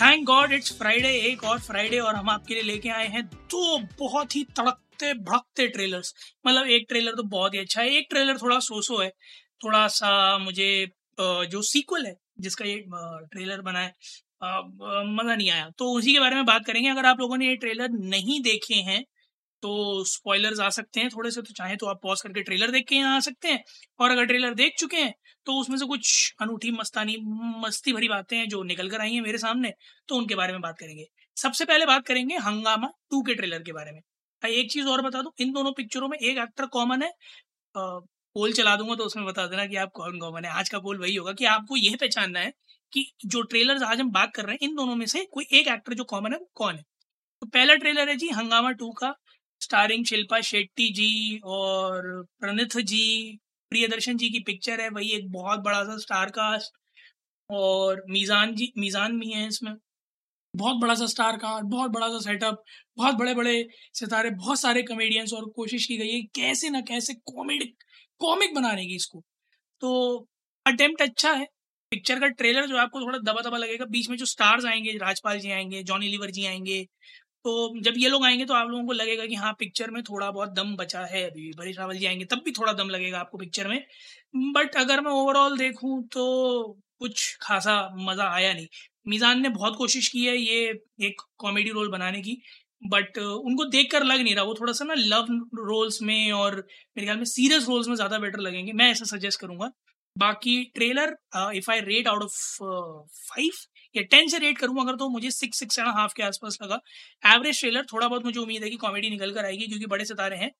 Thank God it's Friday एक और Friday और हम आपके लिए लेके आए हैं दो बहुत ही तड़कते भड़कते ट्रेलर्स मतलब एक ट्रेलर तो बहुत ही अच्छा है, एक ट्रेलर थोड़ा सोसो है। थोड़ा सा मुझे जो सीक्वल है, जिसका ये ट्रेलर बना है मज़ा नहीं आया। तो उसी के बारे में बात करेंगे। अगर आप लोगों ने ये ट्रेलर नहीं देखे हैं तो स्पॉयलर्स आ सकते हैं थोड़े से तो चाहे तो आप पॉज करके ट्रेलर देख के यहाँ आ सकते हैं। और अगर ट्रेलर देख चुके हैं तो उसमें से कुछ अनूठी, मस्तानी, मस्ती भरी बातें हैं जो निकल कर आई हैं मेरे सामने तो उनके बारे में बात करेंगे। सबसे पहले बात करेंगे हंगामा टू के ट्रेलर के बारे में। एक चीज़ और बता दूँ, इन दोनों पिक्चरों में एक एक्टर कॉमन है। पोल चला दूँगा तो उसमें बता देना कि आप कौन कॉमन है। आज का पोल वही होगा कि आपको यह पहचानना है कि जो ट्रेलर आज हम बात कर रहे हैं, इन दोनों में से कोई एक एक्टर जो कॉमन है वो कौन है। तो पहला ट्रेलर है जी हंगामा टू का। स्टारिंग शिल्पा शेट्टी जी और प्रणित जी, प्रियदर्शन जी की पिक्चर है, वही एक बहुत बड़ा सा स्टार कास्ट और मीज़ान जी, मीज़ान भी है इसमें। बहुत बड़ा सा स्टार कास्ट बहुत बड़ा सा सेटअप बहुत बड़े बड़े सितारे, बहुत सारे कॉमेडियंस और कोशिश की गई है कैसे ना कैसे कॉमेडी कॉमिक बनाने की इसको। तो अटेम्प्ट अच्छा है। पिक्चर का ट्रेलर जो आपको थोड़ा दबा दबा लगेगा, बीच में जो स्टार्स आएँगे, राजपाल जी आएँगे जॉनी लीवर जी आएँगे तो जब ये लोग आएँगे तो आप लोगों को लगेगा कि हाँ पिक्चर में थोड़ा बहुत दम बचा है अभी भी परेश रावल जी आएँगे, तब भी थोड़ा दम लगेगा आपको पिक्चर में। बट अगर मैं ओवरऑल देखूँ तो कुछ खासा मज़ा आया नहीं। मीज़ान ने बहुत कोशिश की है ये एक कॉमेडी रोल बनाने की बट उनको देख कर लग नहीं रहा। वो थोड़ा सा ना लव रोल्स में और मेरे ख्याल में सीरियस रोल्स में ज़्यादा बेटर लगेंगे। मैं ऐसा सजेस्ट करूँगा। बाकी trailer if I rate out of five या टेन से रेट करूँगा अगर तो मुझे सिक्स सिक्स एंड हाफ़ के आसपास लगा। एवरेज ट्रेलर थोड़ा बहुत मुझे उम्मीद है कि कॉमेडी निकल कर आएगी क्योंकि बड़े सितारे हैं।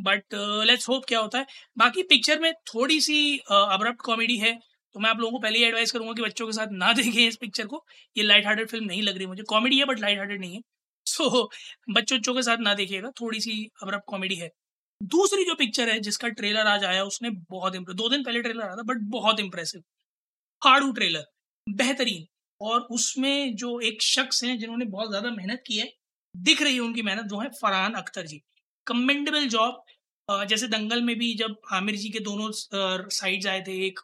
बट लेट्स होप क्या होता है। बाकी पिक्चर में थोड़ी सी अब्रप्ट uh, कॉमेडी है तो मैं आप लोगों को पहले ही एडवाइस करूँगा कि बच्चों के साथ ना देखें इस पिक्चर को। ये लाइट हार्टेड फ़िल्म नहीं लग रही मुझे। कॉमेडी है बट लाइट हार्टेड नहीं है। सो so, बच्चों बच्चों के साथ ना देखिएगा थोड़ी सी अब्रप्ट कॉमेडी है। दूसरी जो पिक्चर है जिसका ट्रेलर आज आया उसने बहुत दो दिन पहले ट्रेलर आया था बट बहुत इंप्रेसिव हाड़ू ट्रेलर बेहतरीन। और उसमें जो एक शख्स हैं जिन्होंने बहुत ज़्यादा मेहनत की है, दिख रही है उनकी मेहनत, जो है फरहान अख्तर जी। कमेंडेबल जॉब जैसे दंगल में भी जब आमिर जी के दोनों साइड्स आए थे, एक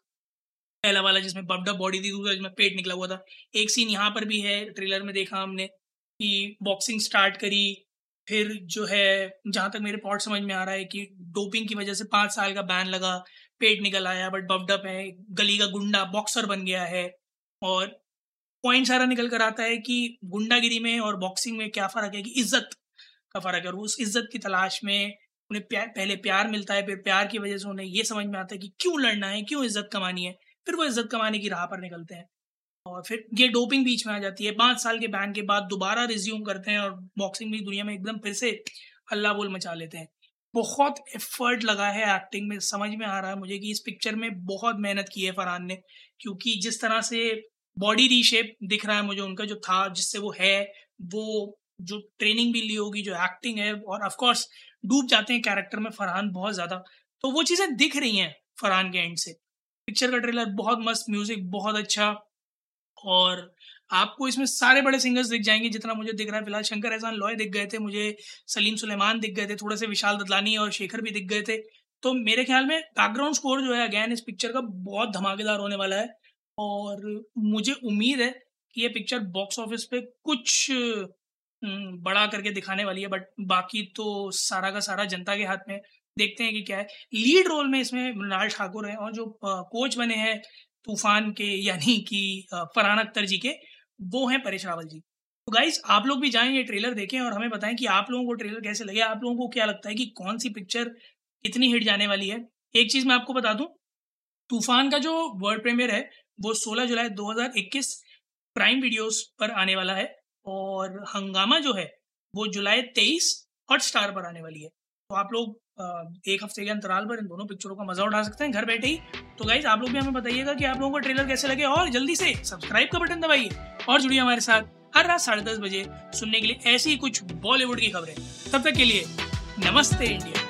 पहला वाला जिसमें बबडा बॉडी थी दूसरा जिसमें पेट निकला हुआ था, एक सीन यहाँ पर भी है ट्रेलर में देखा हमने कि बॉक्सिंग स्टार्ट करी, फिर जो है जहाँ तक मेरे पॉट समझ में आ रहा है कि डोपिंग की वजह से पाँच साल का बैन लगा, पेट निकल आया बट बबडप है, गली का गुंडा बॉक्सर बन गया है, और पॉइंट सारा निकल कर आता है कि गुंडागिरी में और बॉक्सिंग में क्या फ़र्क है कि इज़्ज़त का फ़र्क है और उस इज़्ज़त की तलाश में उन्हें प्यार पहले प्यार मिलता है, फिर प्यार की वजह से उन्हें ये समझ में आता है कि क्यों लड़ना है, क्यों इज़्ज़त कमानी है, फिर वो इज़्ज़त कमाने की राह पर निकलते हैं। और फिर ये डोपिंग बीच में आ जाती है। पाँच साल के बैन के बाद दोबारा रिज्यूम करते हैं और बॉक्सिंग भी दुनिया में एकदम फिर से हल्ला बोल मचा लेते हैं। बहुत एफर्ट लगा है एक्टिंग में, समझ में आ रहा है मुझे कि इस पिक्चर में बहुत मेहनत की है फरहान ने, क्योंकि जिस तरह से बॉडी रीशेप दिख रहा है मुझे उनका, जो था, जिससे वो है, वो जो ट्रेनिंग भी ली होगी, जो एक्टिंग है, और ऑफकोर्स डूब जाते हैं कैरेक्टर में फरहान बहुत ज़्यादा। तो वो चीज़ें दिख रही हैं फरहान के एंड से। पिक्चर का ट्रेलर बहुत मस्त म्यूज़िक बहुत अच्छा और आपको इसमें सारे बड़े सिंगर्स दिख जाएँगे, जितना मुझे दिख रहा है। फ़िलहाल शंकर एहसान लॉय दिख गए थे, मुझे सलीम सुलेमान दिख गए थे, थोड़े से विशाल ददलानी और शेखर भी दिख गए थे। तो मेरे ख्याल में बैकग्राउंड स्कोर जो है अगैन इस पिक्चर का बहुत धमाकेदार होने वाला है। और मुझे उम्मीद है कि ये पिक्चर बॉक्स ऑफ़िस पे कुछ बड़ा करके दिखाने वाली है बट बाकी तो सारा का सारा जनता के हाथ में देखते हैं कि क्या है। लीड रोल में इसमें मृणाल ठाकुर हैं और जो कोच बने हैं तूफ़ान के, यानी कि फरहान अख्तर जी के, वो हैं परेश रावल जी। तो गाइज़ आप लोग भी जाएँ ये ट्रेलर देखें और हमें बताएँ कि आप लोगों को ट्रेलर कैसे लगे, आप लोगों को क्या लगता है कि कौन सी पिक्चर इतनी हिट जाने वाली है। एक चीज़ मैं आपको बता दूँ, तूफ़ान का जो वर्ल्ड प्रीमियर है वो 16 जुलाई 2021 प्राइम वीडियोस पर आने वाला है और हंगामा जो है वो जुलाई 23 हॉट स्टार पर आने वाली है। तो आप लोग एक हफ़्ते के अंतराल पर इन दोनों पिक्चरों का मज़ा उठा सकते हैं घर बैठे ही। तो गाइज़ आप लोग भी हमें बताइएगा कि आप लोगों को ट्रेलर कैसे लगे और जल्दी से सब्सक्राइब का बटन दबाइए और जुड़िए हमारे साथ हर रात साढ़े दस बजे सुनने के लिए ऐसी कुछ बॉलीवुड की खबरें। तब तक के लिए नमस्ते इंडिया।